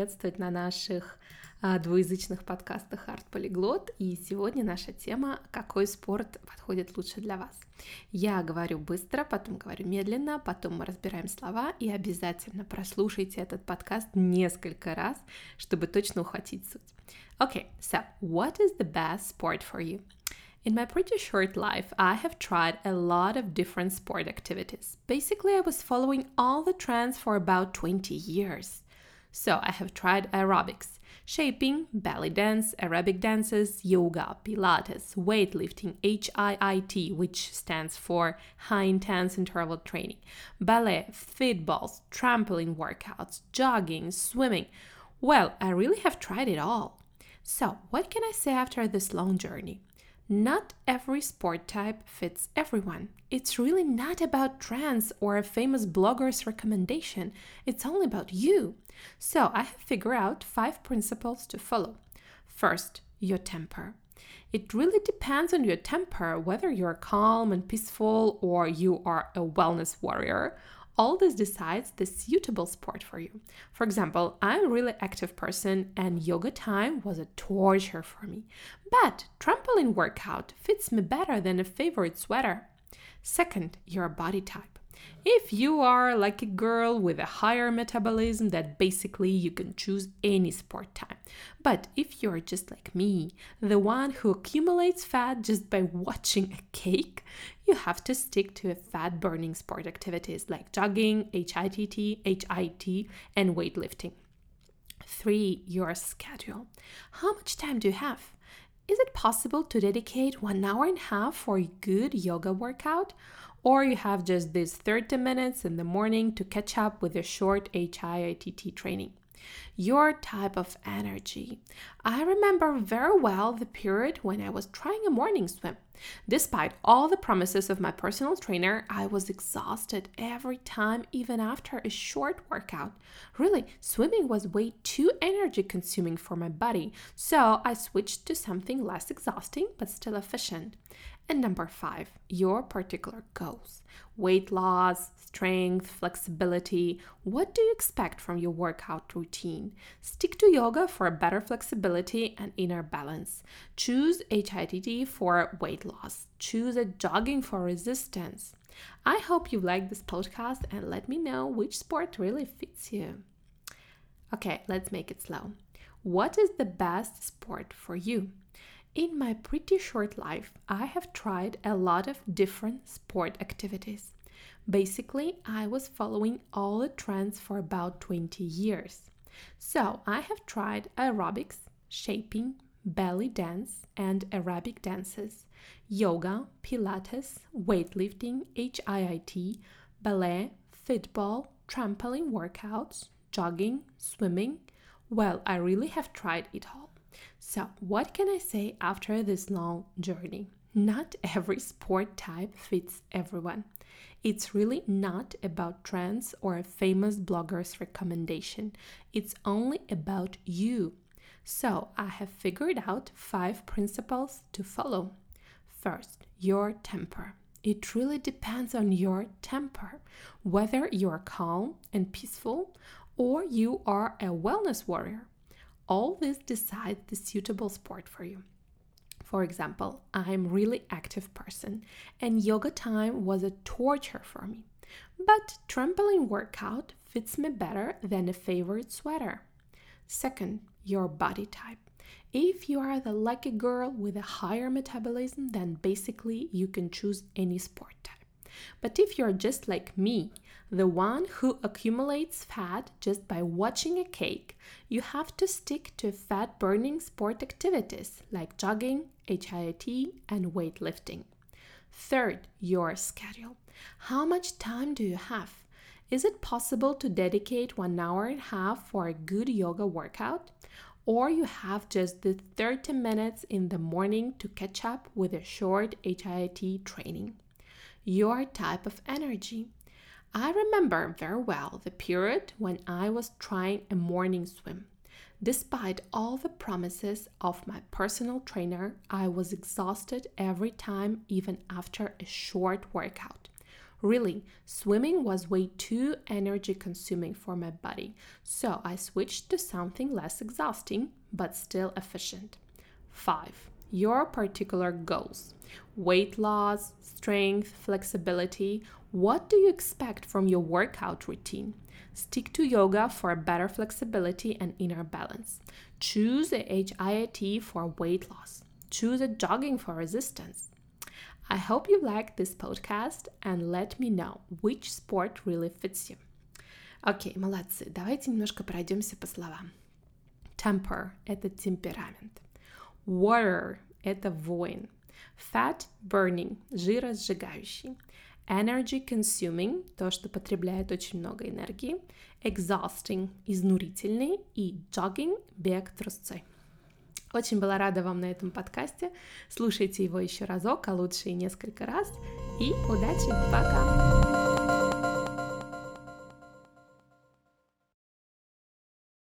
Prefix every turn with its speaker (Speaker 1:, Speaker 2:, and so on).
Speaker 1: приветствовать на наших а, двуязычных подкастах Art Polyglot. И сегодня наша тема «Какой спорт подходит лучше для вас?». Я говорю быстро, потом говорю медленно, потом мы разбираем слова и обязательно прослушайте этот подкаст несколько раз, чтобы точно ухватить суть. Okay, so what is the best sport for you? In my pretty short life, I have tried a lot of different sport activities. Basically, I was following all the trends for about 20 years. So, I have tried aerobics, shaping, belly dance, Arabic dances, yoga, Pilates, weightlifting, HIIT, which stands for high intense interval training, ballet, footballs, trampoline workouts, jogging, swimming. Well, I really have tried it all. So, what can I say after this long journey? Not every sport type fits everyone. It's really not about trends or a famous blogger's recommendation. It's only about you. So I have figured out five principles to follow. First, your temper. It really depends on your temper whether you're calm and peaceful or you are a wellness warrior all this decides the suitable sport for you. For example, I'm a really active person and yoga time was a torture for me. But trampoline workout fits me better than a favorite sweater. Second, your body type. If you are like a girl with a higher metabolism, that basically you can choose any sport time. But if you're just like me, the one who accumulates fat just by watching a cake, you have to stick to fat burning sport activities like jogging, HIIT, HIIT, and weightlifting. Three, your schedule. How much time do you have? Is it possible to dedicate one hour and a half for a good yoga workout? Or you have just these 30 minutes in the morning to catch up with a short HIIT training. Your type of energy. I remember very well the period when I was trying a morning swim. Despite all the promises of my personal trainer, I was exhausted every time, even after a short workout. Really, swimming was way too energy consuming for my body, so I switched to something less exhausting but still efficient. And number five, your particular goals weight loss, strength, flexibility. What do you expect from your workout routine? Stick to yoga for better flexibility and inner balance. Choose HIIT for weight loss. Choose a jogging for resistance. I hope you like this podcast and let me know which sport really fits you. Okay, let's make it slow. What is the best sport for you? In my pretty short life, I have tried a lot of different sport activities. Basically, I was following all the trends for about 20 years. So, I have tried aerobics, shaping, belly dance, and Arabic dances, yoga, Pilates, weightlifting, HIIT, ballet, football, trampoline workouts, jogging, swimming. Well, I really have tried it all. So, what can I say after this long journey? Not every sport type fits everyone. It's really not about trends or a famous blogger's recommendation. It's only about you. So, I have figured out five principles to follow. First, your temper. It really depends on your temper, whether you're calm and peaceful or you are a wellness warrior all this decide the suitable sport for you. For example, I'm really active person and yoga time was a torture for me. But trampoline workout fits me better than a favorite sweater. Second, your body type. If you are the lucky girl with a higher metabolism, then basically you can choose any sport type. But if you're just like me, the one who accumulates fat just by watching a cake, you have to stick to fat burning sport activities like jogging, HIIT, and weightlifting. Third, your schedule. How much time do you have? Is it possible to dedicate one hour and a half for a good yoga workout? Or you have just the 30 minutes in the morning to catch up with a short HIIT training? your type of energy. I remember very well the period when I was trying a morning swim. Despite all the promises of my personal trainer, I was exhausted every time, even after a short workout. Really, swimming was way too energy consuming for my body, so I switched to something less exhausting but still efficient. 5. Your particular goals weight loss, strength, flexibility. What do you expect from your workout routine? Stick to yoga for better flexibility and inner balance. Choose a HIIT for weight loss. Choose a jogging for resistance. I hope you liked this podcast and let me know which sport really fits you. Окей, молодцы. Давайте немножко пройдемся по словам. Temper – это темперамент. Warrior – это воин. Fat burning – жиросжигающий. Energy consuming – то, что потребляет очень много энергии. Exhausting – изнурительный. И jogging – бег трусцой. Очень была рада вам на этом подкасте. Слушайте его еще разок, а лучше и несколько раз. И удачи! Пока!